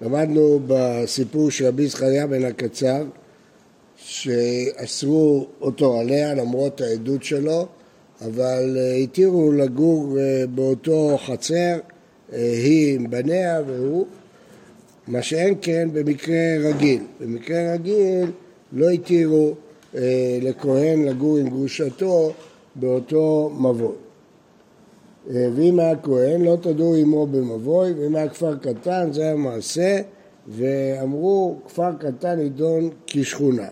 למדנו בסיפור של רבי זכריה בן הקצר שאסרו אותו עליה למרות העדות שלו אבל אה, התירו לגור אה, באותו חצר, אה, היא עם בניה והוא, מה שאין כן במקרה רגיל. במקרה רגיל לא התירו לכהן לגור עם גרושתו באותו מבוי. ואם היה כהן לא תדעו עמו במבוי, ואם היה כפר קטן זה היה מעשה, ואמרו כפר קטן יידון כשכונה.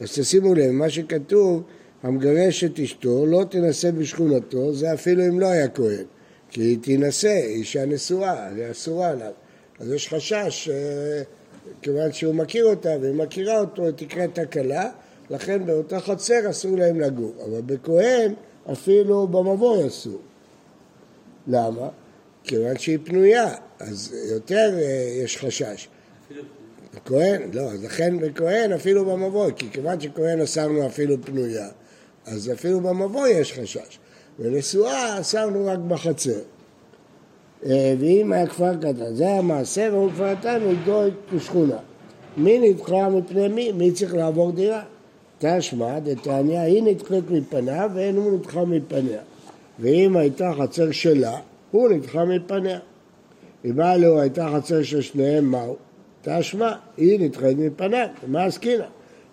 אז תשימו לב, מה שכתוב המגרש את אשתו לא תנסה בשכונתו, זה אפילו אם לא היה כהן, כי היא תינשא, אישה נשואה, זה אסורה עליו. אז יש חשש, אה, כיוון שהוא מכיר אותה והיא מכירה אותו, היא תקרה תקלה, לכן באותה חצר אסור להם לגור. אבל בכהן אפילו במבוי אסור. למה? כיוון שהיא פנויה, אז יותר אה, יש חשש. כהן, לא, אז לכן בכהן אפילו במבוי, כי כיוון שכהן אסרנו אפילו פנויה, אז אפילו במבוא יש חשש. ונשואה אסרנו רק בחצר. אה, ואם היה כפר קטן, זה היה מעשה, והוא כפר קטן נגדו כשכונה. מי נדחה מפני מי? מי צריך לעבור דירה? תשמע, דתניא, היא נדחית מפניו ואין הוא נדחה מפניה. ואם הייתה חצר שלה, הוא נדחה מפניה. אם לו הייתה חצר של שניהם, מהו? תשמע, היא נדחית מפניו, מה עסקינא?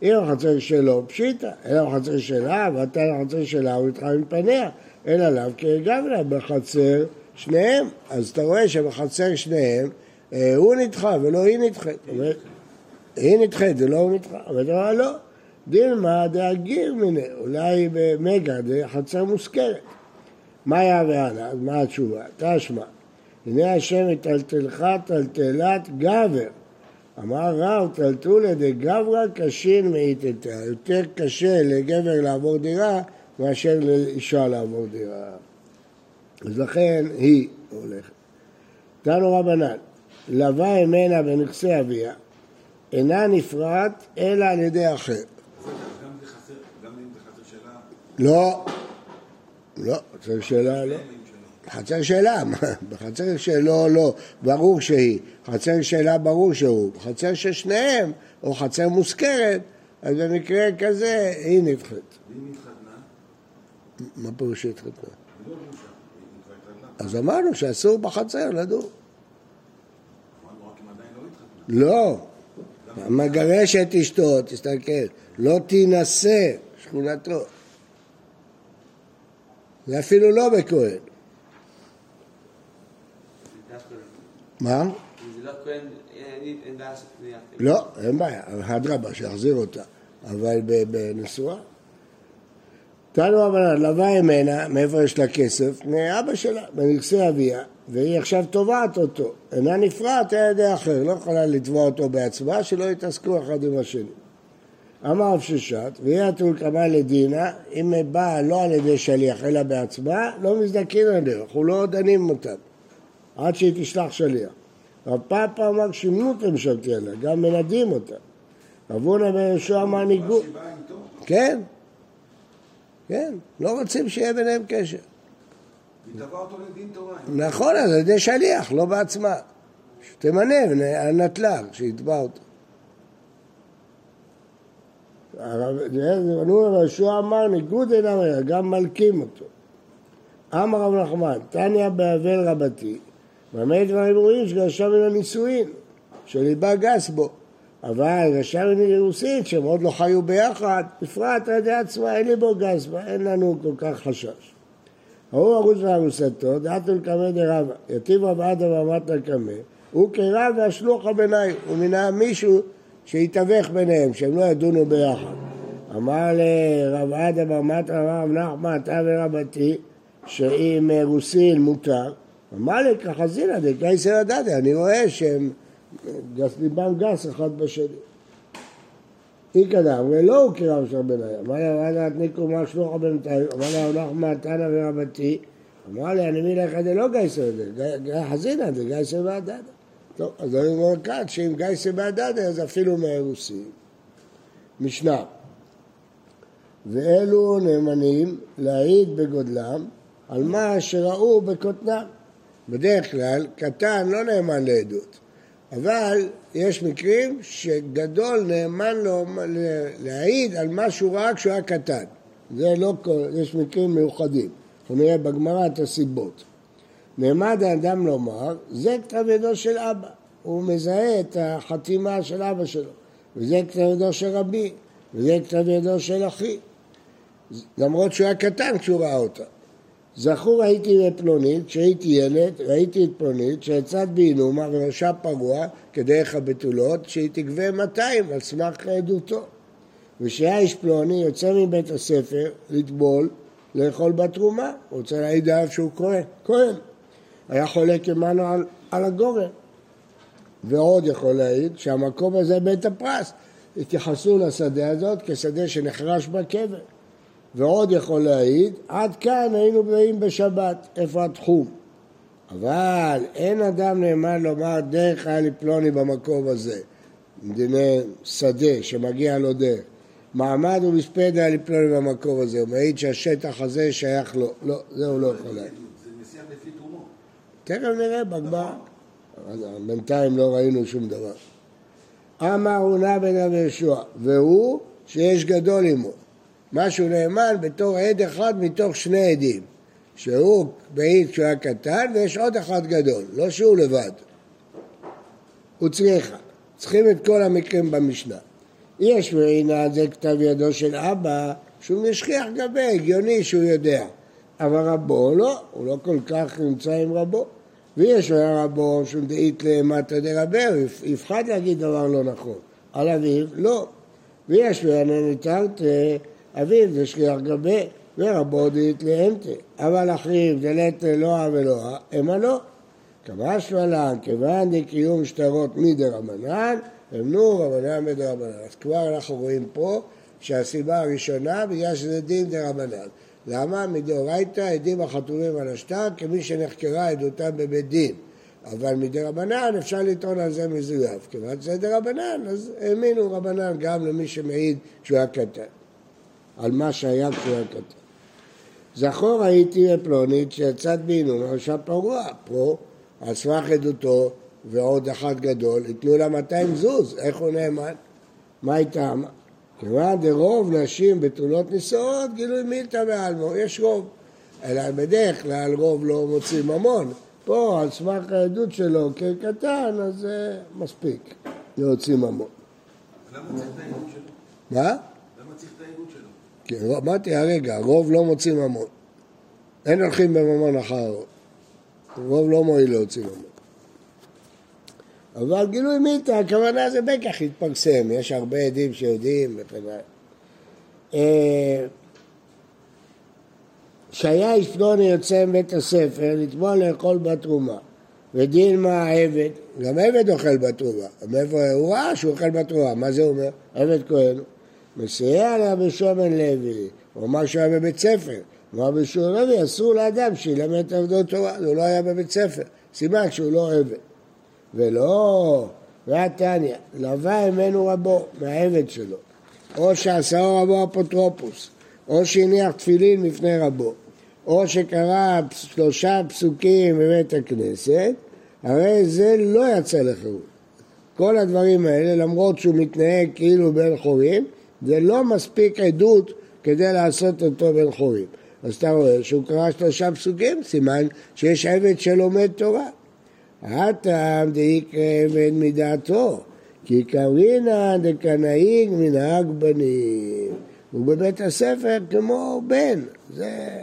אם החצר שלו פשיטא, אלא החצר שלה, ואתה החצר שלה, הוא איתך מפניה, אין עליו כגבלה בחצר שניהם. אז אתה רואה שבחצר שניהם אה, הוא נדחה ולא היא נדחית. היא נדחית ולא הוא נדחה. אבל אתה אומר לא, דילמה דאגיר מיני, אולי במגה חצר מושכרת. מה היה והלאה? אז מה התשובה? תשמע, הנה השם יטלטלך טלטלת גבר אמר רב, טלטולה דגברא קשין מאיתתא. יותר קשה לגבר לעבור דירה מאשר לאישה לעבור דירה. אז לכן היא הולכת. תנו רבנן, לווה אמנה בנכסי אביה, אינה נפרעת אלא על ידי אחר. לא, לא, חצר שלה לא. חצר שלה, בחצר שלו לא, ברור שהיא, חצר שלה ברור שהוא, בחצר של שניהם, או חצר מושכרת, אז במקרה כזה היא נדחית. ואם התחתנה? מה פירוש התחתנה? אז אמרנו שאסור בחצר לדור. לא, מגרש את אשתו, תסתכל, לא תינשא שכונתו. זה אפילו לא בכהן. מה? לא, אין בעיה, אדרבה, שיחזיר אותה, אבל בנשואה. תנו אבל לווה ממנה, מאיפה יש לה כסף? מאבא שלה, בנכסי אביה, והיא עכשיו תובעת אותו, אינה נפרעת על ידי אחר, לא יכולה לתבוע אותו בעצמה, שלא יתעסקו אחד עם השני. אמר רב ששת, ויהיה הטול קמה לדינה, אם באה לא על ידי שליח אלא בעצמה, לא מזדכים עליה, אנחנו לא דנים אותם. עד שהיא תשלח שליח. רב פאפה אמר שימות משלתי עליה, גם מנדים אותה. רב הונא בן יהושע אמר ניגוד. כן, כן, לא רוצים שיהיה ביניהם קשר. היא תבעה אותו לדין תורה. נכון, אז על ידי שליח, לא בעצמה. שתמנה הנטלר, שיתבע אותו. רב יהושע אמר ניגוד אינם גם מלקים אותו. אמר רב נחמן, תניא באבל רבתי, במה דברים רואים שגרשה מן הנישואין, שליבה גס בו. אבל גרשה מן אירוסין, שהם עוד לא חיו ביחד, בפרט על ידי עצמה, אין לי בו גס בה, אין לנו כל כך חשש. ההוא ארוס וארוסתו, דעתו לקמא דרבא, יתיב רב אדם ואמרת לקמא, הוא כרב והשלוח הביניים, הוא מינה מישהו שיתווך ביניהם, שהם לא ידונו ביחד. אמר לרב אדם אמרת רב נחמן, אתה ורבתי, שאם רוסין מותר, אמר לי ככה זינה דקייסר הדדה, אני רואה שהם גס ליבם גס אחד בשני. איקא אמרי לא הוא קרב של בניה, אמר לה רבנה תניקו מה שלוחה בינתיים, אמר לה הולך מתנה ורבתי, אמר לי אני מילך דלא גייסר דדה, חזינא דגייסר והדדה. טוב, אז אני אומר כאן שאם גייסר והדדה אז אפילו מהרוסים. משנה ואלו נאמנים להעיד בגודלם על מה שראו בקוטנם. בדרך כלל, קטן לא נאמן לעדות, אבל יש מקרים שגדול נאמן לו להעיד על מה שהוא ראה כשהוא היה קטן. זה לא, יש מקרים מיוחדים. אנחנו נראה בגמרא את הסיבות. נעמד האדם לומר, זה כתב ידו של אבא. הוא מזהה את החתימה של אבא שלו. וזה כתב ידו של רבי, וזה כתב ידו של אחי. למרות שהוא היה קטן כשהוא ראה אותה. זכור הייתי בפלונית, כשהייתי ילד, ראיתי את פלונית שיצאת בעינומה וראשה פרוע כדרך הבתולות, שהיא תגבה 200 על סמך עדותו. ושהיה איש פלוני יוצא מבית הספר לטבול, לאכול בתרומה, הוא רוצה להעיד עליו שהוא כהן, כהן. היה חולק עמנו על, על הגורם. ועוד יכול להעיד שהמקום הזה בית הפרס. התייחסו לשדה הזאת כשדה שנחרש בקבר. ועוד יכול להעיד, עד כאן היינו באים בשבת, איפה התחום? אבל אין אדם נאמן לומר דרך היה לי פלוני במקום הזה, מדיני שדה שמגיע לו דרך. מעמד ומספד היה לי פלוני במקום הזה, הוא מעיד שהשטח הזה שייך לו, לא, זה הוא לא יכול להגיד. זה מסיח לפי. תכף נראה בגמרא. בינתיים לא ראינו שום דבר. אמר הונא בן אבי יהושע, והוא שיש גדול עמו. משהו נאמן בתור עד אחד מתוך שני עדים, שהוא מעיד כשהוא היה קטן ויש עוד אחד גדול, לא שהוא לבד. הוא צריכה. צריכים את כל המקרים במשנה. יש מעינה זה כתב ידו של אבא שהוא משכיח גבי, הגיוני שהוא יודע. אבל רבו לא, הוא לא כל כך נמצא עם רבו. ויש רבו שהוא דאית למטה הוא יפחד להגיד דבר לא נכון. על אביו, לא. ויש וענני תרתי אביו זה שליח גבי, ורבו דאית לאמתה. אבל אחיו דלת אלוה ולוה, המה לא. קבע שמלן, כיוון דקיום שטרות מדרבנן, אמנו רבנן מדרבנן. אז כבר אנחנו רואים פה שהסיבה הראשונה בגלל שזה דין דרבנן. למה? מדאורייתא עדים החתומים על השטר כמי שנחקרה עדותם בבית דין. אבל מדרבנן אפשר לטעון על זה מזויף. כיוון שזה דרבנן, אז האמינו רבנן גם למי שמעיד כשהוא היה קטן. על מה שהיה כשהוא היה קטן. זכור הייתי בפלונית שיצאת בעינון רשע פרוע. פה, על סמך עדותו ועוד אחד גדול, ייתנו לה 200 זוז. איך הוא נאמן? מה הייתה? כיוון דרוב נשים בתולות נישאות, גילוי מילתא בעלמו, יש רוב. אלא בדרך כלל רוב לא מוציא ממון. פה, על סמך העדות שלו כקטן, אז זה מספיק להוציא ממון. למה צריך את העדות שלו? מה? למה צריך את העדות שלו? אמרתי הרגע, רוב לא מוציא ממון. אין הולכים בממון אחר הרוב. רוב לא מועיל להוציא ממון. אבל גילוי מיתה, הכוונה זה בטח התפרסם, יש הרבה עדים שיודעים וכן הלאה. אה, שהיה איש פלוני יוצא מבית הספר לטבול לאכול בתרומה ודין מה העבד, גם עבד אוכל בתרומה, מאיפה הוא ראה שהוא אוכל בתרומה, מה זה אומר? עבד כהן, מסייע לרבי שומן לוי, הוא אמר שהוא היה בבית ספר, רבי שומן לוי אסור לאדם שילמד את עבדות תורה, הוא לא היה בבית ספר, סימן שהוא לא עבד. ולא, והתניא, לווה ממנו רבו, מהעבד שלו, או שעשהו רבו אפוטרופוס, או שהניח תפילין בפני רבו, או שקרא שלושה פסוקים בבית הכנסת, הרי זה לא יצא לחירות. כל הדברים האלה, למרות שהוא מתנהג כאילו בן חורים, זה לא מספיק עדות כדי לעשות אותו בן חורים. אז אתה רואה שהוא קרא שלושה פסוקים, סימן שיש עבד שלומד תורה. הטעם דאיקרא עבד מדעתו, כי קרינא דקנאיג מנהג בנים. הוא בבית הספר כמו בן. זה,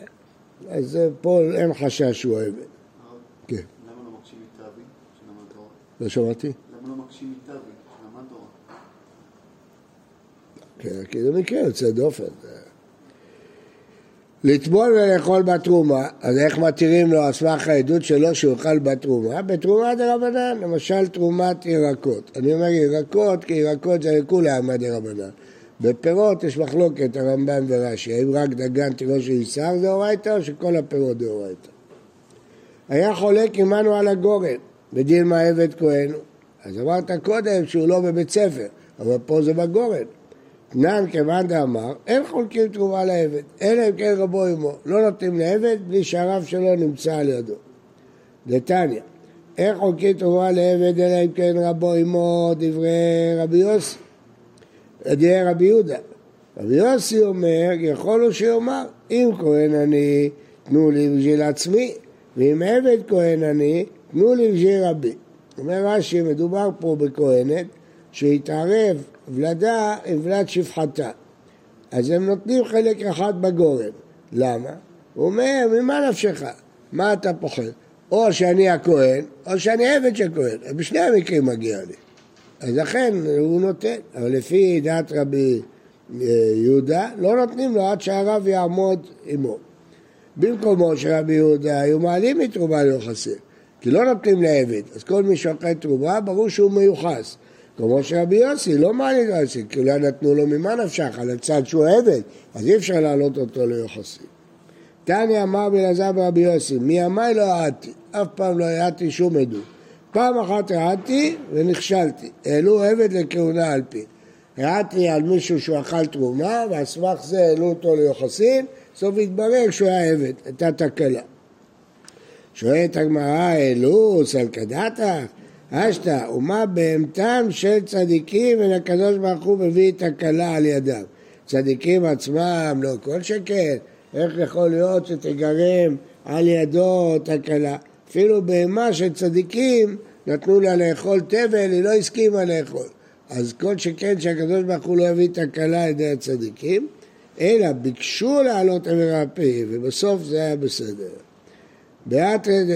אז פה אין חשש שהוא עבד. כן. למה לא מקשים מתאבי שלמד תורה? לא שמעתי? למה לא מקשים מתאבי שלמד תורה? כן, כי זה מקרה יוצא דופן. לטבול ולאכול בתרומה, אז איך מתירים לו על סמך העדות שלו שהוא יאכל בתרומה? בתרומה דרבנן, למשל תרומת ירקות. אני אומר ירקות, כי ירקות זה לכולי דרבנן. בפירות יש מחלוקת, הרמב"ם ורש"י, האם רק דגן תירוש של ישר דאורייתא או שכל הפירות דאורייתא. היה חולק עמנו על הגורן, בדין מה עבד כהן. אז אמרת קודם שהוא לא בבית ספר, אבל פה זה בגורן. תנן כיוון דאמר, אין חולקים תרומה לעבד, אלא אם כן רבו עמו, לא נותנים לעבד בלי שהרב שלו נמצא על ידו. דתניא, איך חוקי תרומה לעבד אלא אם כן רבו עמו דברי רבי יוסי, דברי רבי יהודה. רבי יוסי אומר, יכול הוא שיאמר, אם כהן אני, תנו לי בשביל עצמי, ואם עבד כהן אני, תנו לי בשביל רבי. אומר רש"י, מדובר פה בכהנת שהתערב ולדה עם ולד שפחתה. אז הם נותנים חלק אחד בגורן. למה? הוא אומר, ממה נפשך? מה אתה פוחד? או שאני הכהן, או שאני עבד של כהן. בשני המקרים מגיע לי. אז לכן הוא נותן. אבל לפי דעת רבי אה, יהודה, לא נותנים לו עד שהרב יעמוד עמו. במקומו של רבי יהודה היו מעלים מתרומה ליוחסין, כי לא נותנים לעבד. אז כל מי שאוכל תרומה, ברור שהוא מיוחס. כמו שרבי יוסי, לא מעלים ליוחסין, כי אולי נתנו לו ממה נפשך, על הצד שהוא עבד, אז אי אפשר להעלות אותו ליוחסין. תניא אמר בלעזר ברבי יוסי, מימיי לא העדתי, אף פעם לא העדתי שום עדות. פעם אחת העדתי ונכשלתי, העלו עבד לכהונה על פי. העדתי על מישהו שהוא אכל תרומה, ועל סמך זה העלו אותו ליוחסין, בסוף התברר שהוא היה עבד, הייתה תקלה. שואלת הגמרא, העלו סלקדתא? אשתא, ומה בהמתם של צדיקים ולקדוש ברוך הוא מביא תקלה על ידם? צדיקים עצמם, לא כל שכן, איך יכול להיות שתגרם על ידו תקלה? אפילו בהמה של צדיקים נתנו לה לאכול תבל, היא לא הסכימה לאכול. אז כל שכן שהקדוש ברוך הוא לא יביא תקלה על ידי הצדיקים, אלא ביקשו לעלות עבר הפי, ובסוף זה היה בסדר. באתרד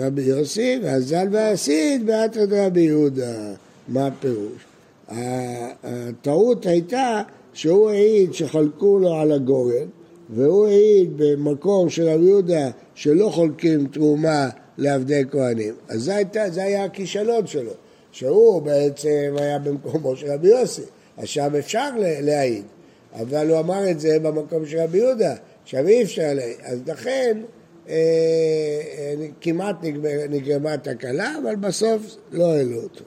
רבי יוסי, והזל והסיד באתרד רבי יהודה. מה הפירוש? הטעות הייתה שהוא העיד שחלקו לו על הגורן, והוא העיד במקום של רבי יהודה שלא חולקים תרומה לעבדי כהנים. אז זה, הייתה, זה היה הכישלון שלו, שהוא בעצם היה במקומו של רבי יוסי. אז שם אפשר להעיד, אבל הוא אמר את זה במקום של רבי יהודה, שם אי אפשר להעיד. אז לכן אה, אה, כמעט נגרמה תקלה, אבל בסוף לא העלו אותו.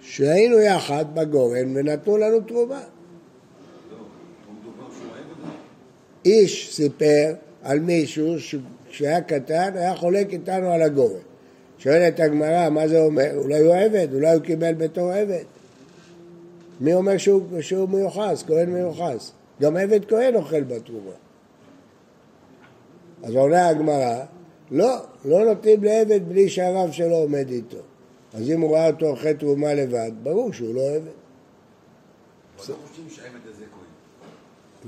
שהיינו יחד בגורן ונתנו לנו תרומה. איש סיפר על מישהו שכשהיה קטן היה חולק איתנו על הגורן. שואלת הגמרא, מה זה אומר? אולי הוא עבד, אולי הוא קיבל בתור עבד. מי אומר שהוא, שהוא מיוחס, כהן מיוחס? גם עבד כהן אוכל בתרומה. אז עונה הגמרא, לא, לא נותנים לעבד בלי שהרב שלו עומד איתו. אז אם הוא ראה אותו אוכל תרומה לבד, ברור שהוא לא עבד. לא.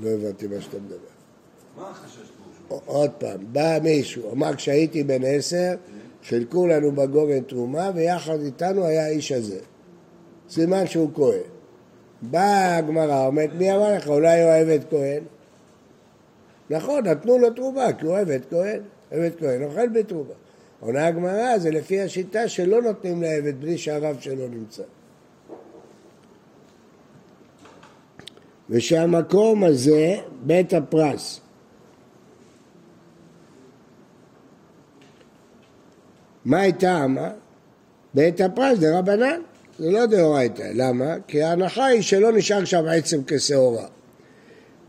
לא הבנתי מה שאתה מדבר. מה החשש פה? עוד פעם, בא מישהו, אמר כשהייתי בן עשר, חילקו לנו בגורן תרומה ויחד איתנו היה האיש הזה. סימן שהוא כהן. באה הגמרא, אומרת, מי אמר לך, אולי הוא עבד כהן? נכון, נתנו לו תרומה, כי הוא עבד כהן. עבד כהן אוכל בתרומה. עונה הגמרא, זה לפי השיטה שלא נותנים לעבד בלי שהרב שלו נמצא. ושהמקום הזה, בית הפרס. מה הייתה אמה? בית הפרס זה רבנן, זה לא דאורייתא. למה? כי ההנחה היא שלא נשאר שם עצם כשעורה.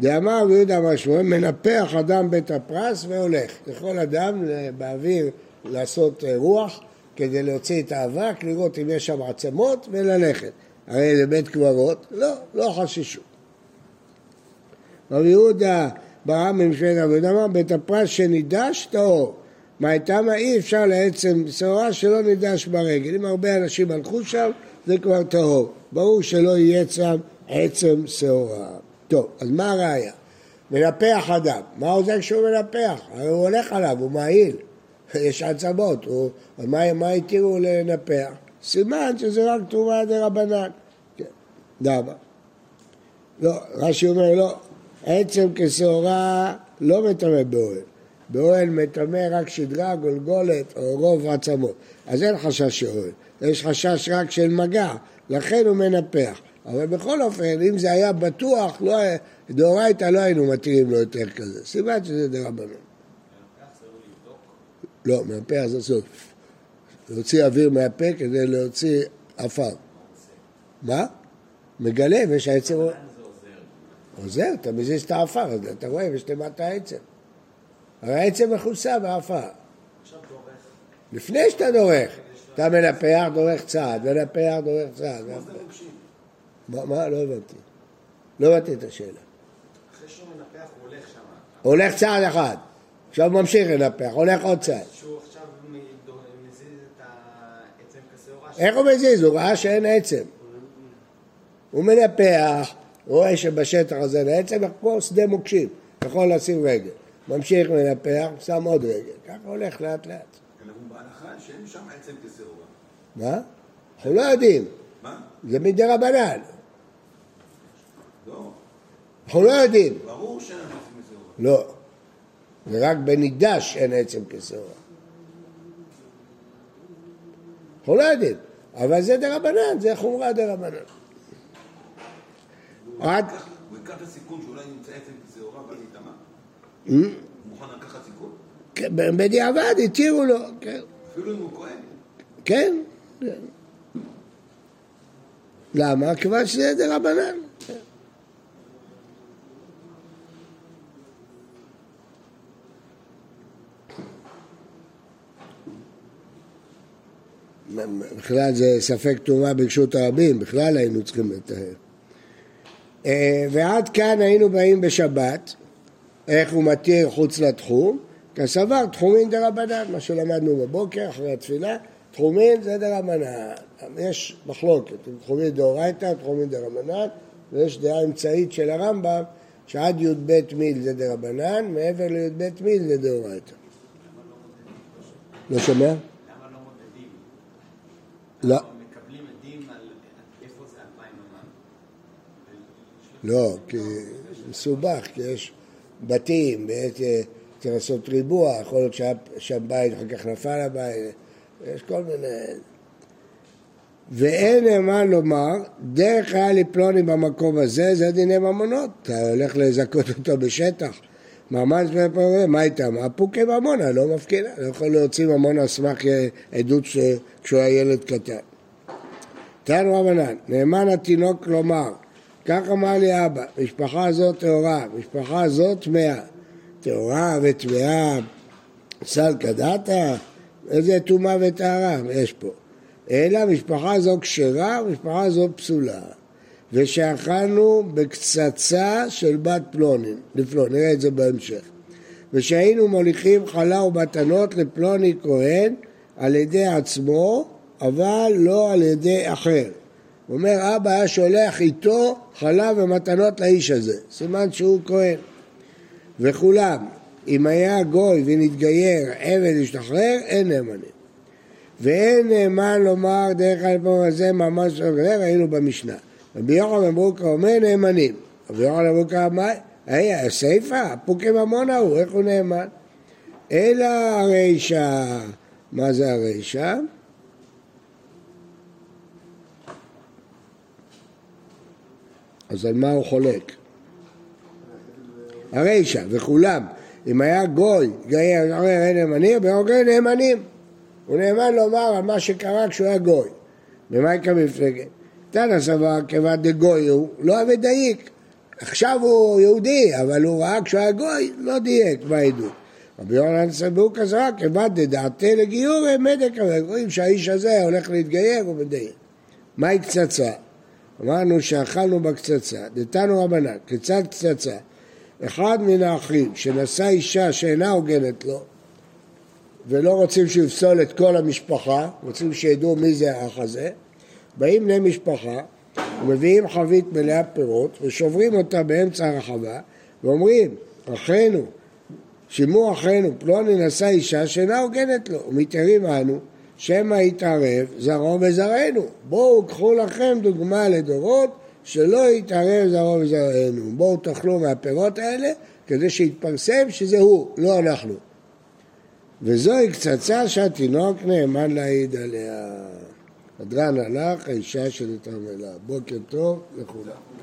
דאמר רבי יהודה אמר שמואל, מנפח אדם בית הפרס והולך. יכול אדם באוויר לעשות אה, רוח כדי להוציא את האבק, לראות אם יש שם עצמות וללכת. הרי זה בית קברות, לא, לא חששו. רבי יהודה ברא ממשלת רבי יהודה אמר, בית הפרס שנידש טהור. מה הייתה מה אי אפשר לעצם שעורה שלא נידש ברגל. אם הרבה אנשים הלכו שם, זה כבר טהור. ברור שלא יהיה שם עצם שעורה. טוב, אז מה הראיה? מנפח אדם, מה עוזר כשהוא מנפח? הרי הוא הולך עליו, הוא מעיל, יש עצמות, הוא... מה, מה התירו לנפח? סימן שזה רק תרומה דה רבנן. כן. למה? לא, רש"י אומר לא, עצם כשעורה לא מטמא באוהל. באוהל מטמא רק שדרה, גולגולת או רוב עצמות. אז אין חשש של אוהל, יש חשש רק של מגע, לכן הוא מנפח. אבל בכל אופן, אם זה היה בטוח, לא, דאורייתא לא היינו מתירים לו יותר כזה. סימן שזה דרבנן. לא, מנפח זה סוף. להוציא אוויר מהפה כדי להוציא עפר. מה? מגלם, יש העצם... עוזר, אתה מזיז את העפר, אתה רואה, יש למטה העצם. הרי העצם מכוסה בעפר. לפני שאתה דורך, אתה מנפח, דורך צעד, מנפח, דורך צעד. מה, מה? לא הבנתי. לא הבנתי את השאלה. אחרי שהוא מנפח הוא הולך שם. הולך צעד אחד, עכשיו ממשיך לנפח, הולך עוד צעד. שהוא עכשיו מזיז את העצם כשעורה איך הוא מזיז? הוא ראה שאין עצם. הוא מנפח, רואה שבשטח הזה אין עצם, כמו שדה מוקשים, יכול לשים רגל. ממשיך לנפח, שם עוד רגל. ככה הולך לאט לאט. אנחנו בהנחה שאין שם עצם כשעורה. מה? אנחנו לא יודעים, מה? זה מדי רבנן. לא. אנחנו לא יודעים. ברור שאין עצם כשעורה. לא. זה רק בנידש אין עצם כשעורה. אנחנו לא יודעים, אבל זה דרבנן, זה חומרה דרבנן. עד... הוא ייקח את הסיכון שאולי נמצא עצם כשעורה ואז יטמע? הוא מוכן לקחת סיכון? כן, בדיעבד התירו לו, כן. אפילו אם הוא כהן. כן. כן. למה? כיוון שזה דרבנן. כן. בכלל זה ספק טומאה ברשות הרבים, בכלל היינו צריכים לטהר. אה, ועד כאן היינו באים בשבת, איך הוא מתיר חוץ לתחום, כסבר תחומין דרבנן, מה שלמדנו בבוקר אחרי התפילה, תחומין זה דרבנן. יש מחלוקת, תחומין דאורייתא, תחומין דרבנן, ויש דעה אמצעית של הרמב"ם, שעד י"ב מיל זה דרבנן, מעבר לי"ב מיל זה דאורייתא. לא שומע? למה לא מודדים? לא. מקבלים עדים על איפה זה אלפיים אמה? לא, כי מסובך, כי יש בתים, בעת, אה, צריך לעשות ריבוע, יכול להיות שהיה שם בית, אחר כך נפל הבית, יש כל מיני... ואין נאמן לומר, דרך היה לפלוני במקום הזה, זה דיני ממונות. אתה הולך לזכות אותו בשטח. ממש מה איתם? הפוקי ממונה, לא מפקידה. לא יכול להוציא ממונה על סמך אה, עדות כשהוא היה ילד קטן. תנו רבנן, נאמן התינוק לומר, כך אמר לי אבא, משפחה זאת טהורה, משפחה זאת טמאה. טהורה וטמאה, סלקא דתא, איזה טומאה וטהרה יש פה. אלא משפחה זו כשרה ומשפחה זו פסולה. ושאכלנו בקצצה של בת פלונין, לפלון, נראה את זה בהמשך. ושהיינו מוליכים חלה ומתנות לפלוני כהן על ידי עצמו, אבל לא על ידי אחר. הוא אומר, אבא היה שולח איתו חלה ומתנות לאיש הזה, סימן שהוא כהן. וכולם, אם היה גוי ונתגייר, עבד השתחרר, אין נאמנים. ואין נאמן לומר דרך הלפון הזה ממש לא גדר, היינו במשנה. רבי יוחנן ברוקה אומר נאמנים. רבי יוחנן ברוקה אמר, היי, הסיפא, פוקי ממון ההוא, איך הוא נאמן? אלא הרישא, מה זה הרישא? אז על מה הוא חולק? הרישא, וכולם, אם היה גוי, אומר אין נאמנים, ואומר נאמנים. הוא נאמן לומר על מה שקרה כשהוא היה גוי. במה יקרה מפלגת? תנא סבר כיוון דגוי הוא, לא עבד דייק. עכשיו הוא יהודי, אבל הוא ראה כשהוא היה גוי, לא דייק בעדות. רבי יוחנן סבור כזרה, כיוון דדעתי לגיור, מדק, רואים שהאיש הזה הולך להתגייר, הוא מדייק. מהי קצצה? אמרנו שאכלנו בקצצה, דתנו רבנן, כיצד קצצה? אחד מן האחים שנשא אישה שאינה הוגנת לו, ולא רוצים שהוא יפסול את כל המשפחה, רוצים שידעו מי זה האח הזה, באים בני משפחה ומביאים חבית מלאה פירות ושוברים אותה באמצע הרחבה ואומרים, אחינו, שימו אחינו, פלוני נשא אישה שאינה הוגנת לו, ומתארים אנו, שמא יתערב זרעו וזרענו. בואו קחו לכם דוגמה לדורות שלא יתערב זרעו וזרענו. בואו תאכלו מהפירות האלה כדי שיתפרסם שזה הוא, לא אנחנו. וזוהי קצצה שהתינוק נאמן להעיד עליה. הדרן הלך, האישה שנתרמלה. בוקר טוב לכולם.